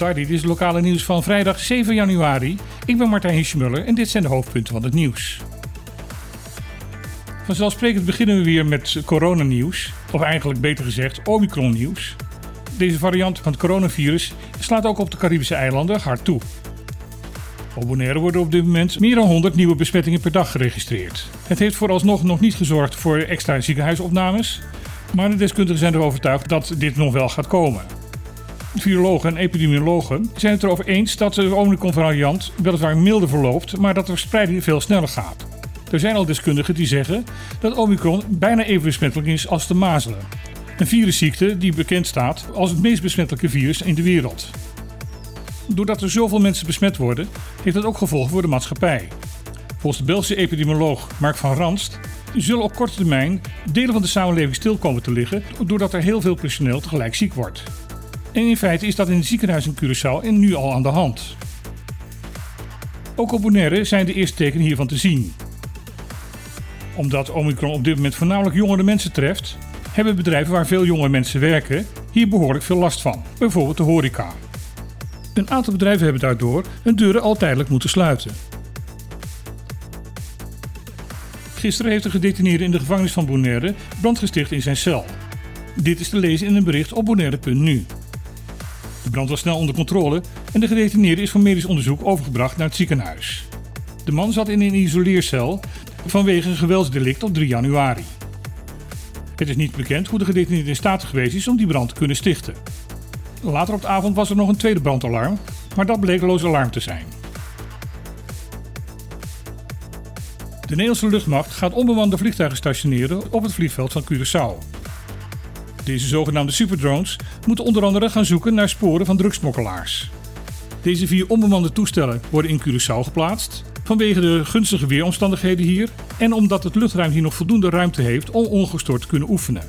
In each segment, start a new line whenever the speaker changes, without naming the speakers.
Dit is lokale nieuws van vrijdag 7 januari. Ik ben Martijn Hiesjemuller en dit zijn de hoofdpunten van het nieuws. Vanzelfsprekend beginnen we weer met coronanieuws, of eigenlijk beter gezegd Omicron nieuws. Deze variant van het coronavirus slaat ook op de Caribische eilanden hard toe. Op Bonaire worden op dit moment meer dan 100 nieuwe besmettingen per dag geregistreerd. Het heeft vooralsnog nog niet gezorgd voor extra ziekenhuisopnames, maar de deskundigen zijn er overtuigd dat dit nog wel gaat komen. Virologen en epidemiologen zijn het erover eens dat de Omicron-variant weliswaar milder verloopt, maar dat de verspreiding veel sneller gaat. Er zijn al deskundigen die zeggen dat Omicron bijna even besmettelijk is als de mazelen. Een virusziekte die bekend staat als het meest besmettelijke virus in de wereld. Doordat er zoveel mensen besmet worden, heeft dat ook gevolgen voor de maatschappij. Volgens de Belgische epidemioloog Mark van Ranst zullen op korte termijn delen van de samenleving stil komen te liggen doordat er heel veel personeel tegelijk ziek wordt. En in feite is dat in het ziekenhuis in Curaçao en nu al aan de hand. Ook op Bonaire zijn de eerste tekenen hiervan te zien. Omdat Omicron op dit moment voornamelijk jongere mensen treft, hebben bedrijven waar veel jonge mensen werken hier behoorlijk veel last van, bijvoorbeeld de horeca. Een aantal bedrijven hebben daardoor hun deuren al tijdelijk moeten sluiten. Gisteren heeft de gedetineerde in de gevangenis van Bonaire brand gesticht in zijn cel. Dit is te lezen in een bericht op bonaire.nu. De brand was snel onder controle en de gedetineerde is voor medisch onderzoek overgebracht naar het ziekenhuis. De man zat in een isoleercel vanwege een geweldsdelict op 3 januari. Het is niet bekend hoe de gedetineerde in staat geweest is om die brand te kunnen stichten. Later op de avond was er nog een tweede brandalarm, maar dat bleek loos alarm te zijn. De Nederlandse luchtmacht gaat onbemande vliegtuigen stationeren op het vliegveld van Curaçao. Deze zogenaamde superdrones moeten onder andere gaan zoeken naar sporen van drugsmokkelaars. Deze vier onbemande toestellen worden in Curaçao geplaatst vanwege de gunstige weeromstandigheden hier en omdat het luchtruim hier nog voldoende ruimte heeft om ongestoord te kunnen oefenen.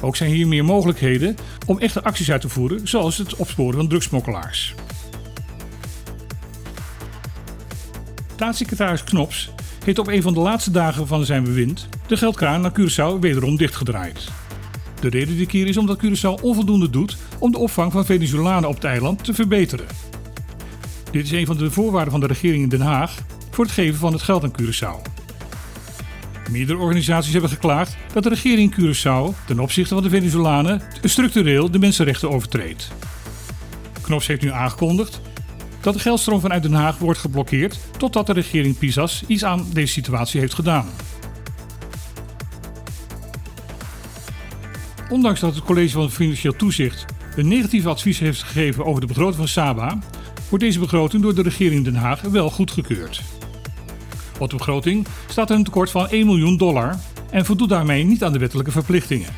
Ook zijn hier meer mogelijkheden om echte acties uit te voeren, zoals het opsporen van drugsmokkelaars. Staatssecretaris Knops heeft op een van de laatste dagen van zijn bewind de geldkraan naar Curaçao wederom dichtgedraaid. De reden dit keer is omdat Curaçao onvoldoende doet om de opvang van Venezolanen op het eiland te verbeteren. Dit is een van de voorwaarden van de regering in Den Haag voor het geven van het geld aan Curaçao. Meerdere organisaties hebben geklaagd dat de regering Curaçao ten opzichte van de Venezolanen structureel de mensenrechten overtreedt. Knops heeft nu aangekondigd dat de geldstroom vanuit Den Haag wordt geblokkeerd totdat de regering Pisas iets aan deze situatie heeft gedaan. Ondanks dat het college van Financieel Toezicht een negatief advies heeft gegeven over de begroting van Saba, wordt deze begroting door de regering Den Haag wel goedgekeurd. Op de begroting staat een tekort van 1 miljoen dollar en voldoet daarmee niet aan de wettelijke verplichtingen.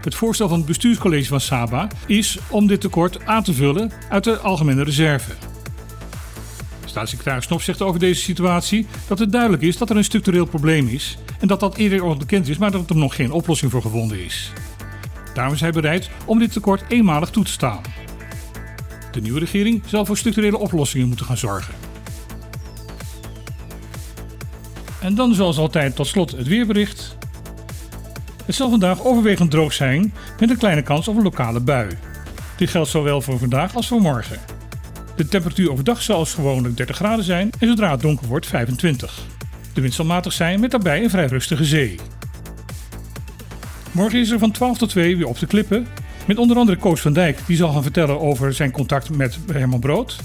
Het voorstel van het bestuurscollege van Saba is om dit tekort aan te vullen uit de algemene reserve. Staatssecretaris Knop zegt over deze situatie dat het duidelijk is dat er een structureel probleem is en dat dat eerder al bekend is, maar dat er nog geen oplossing voor gevonden is. Daarom is hij bereid om dit tekort eenmalig toe te staan. De nieuwe regering zal voor structurele oplossingen moeten gaan zorgen. En dan zoals altijd tot slot het weerbericht. Het zal vandaag overwegend droog zijn met een kleine kans op een lokale bui. Dit geldt zowel voor vandaag als voor morgen. De temperatuur overdag zal als gewoonlijk 30 graden zijn en zodra het donker wordt 25. De wind zal matig zijn met daarbij een vrij rustige zee. Morgen is er van 12 tot 2 weer op de klippen. Met onder andere Koos van Dijk, die zal gaan vertellen over zijn contact met Herman Brood.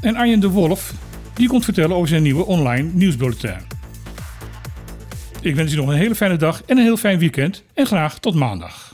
En Arjen de Wolf, die komt vertellen over zijn nieuwe online nieuwsbulletin. Ik wens u nog een hele fijne dag en een heel fijn weekend. En graag tot maandag.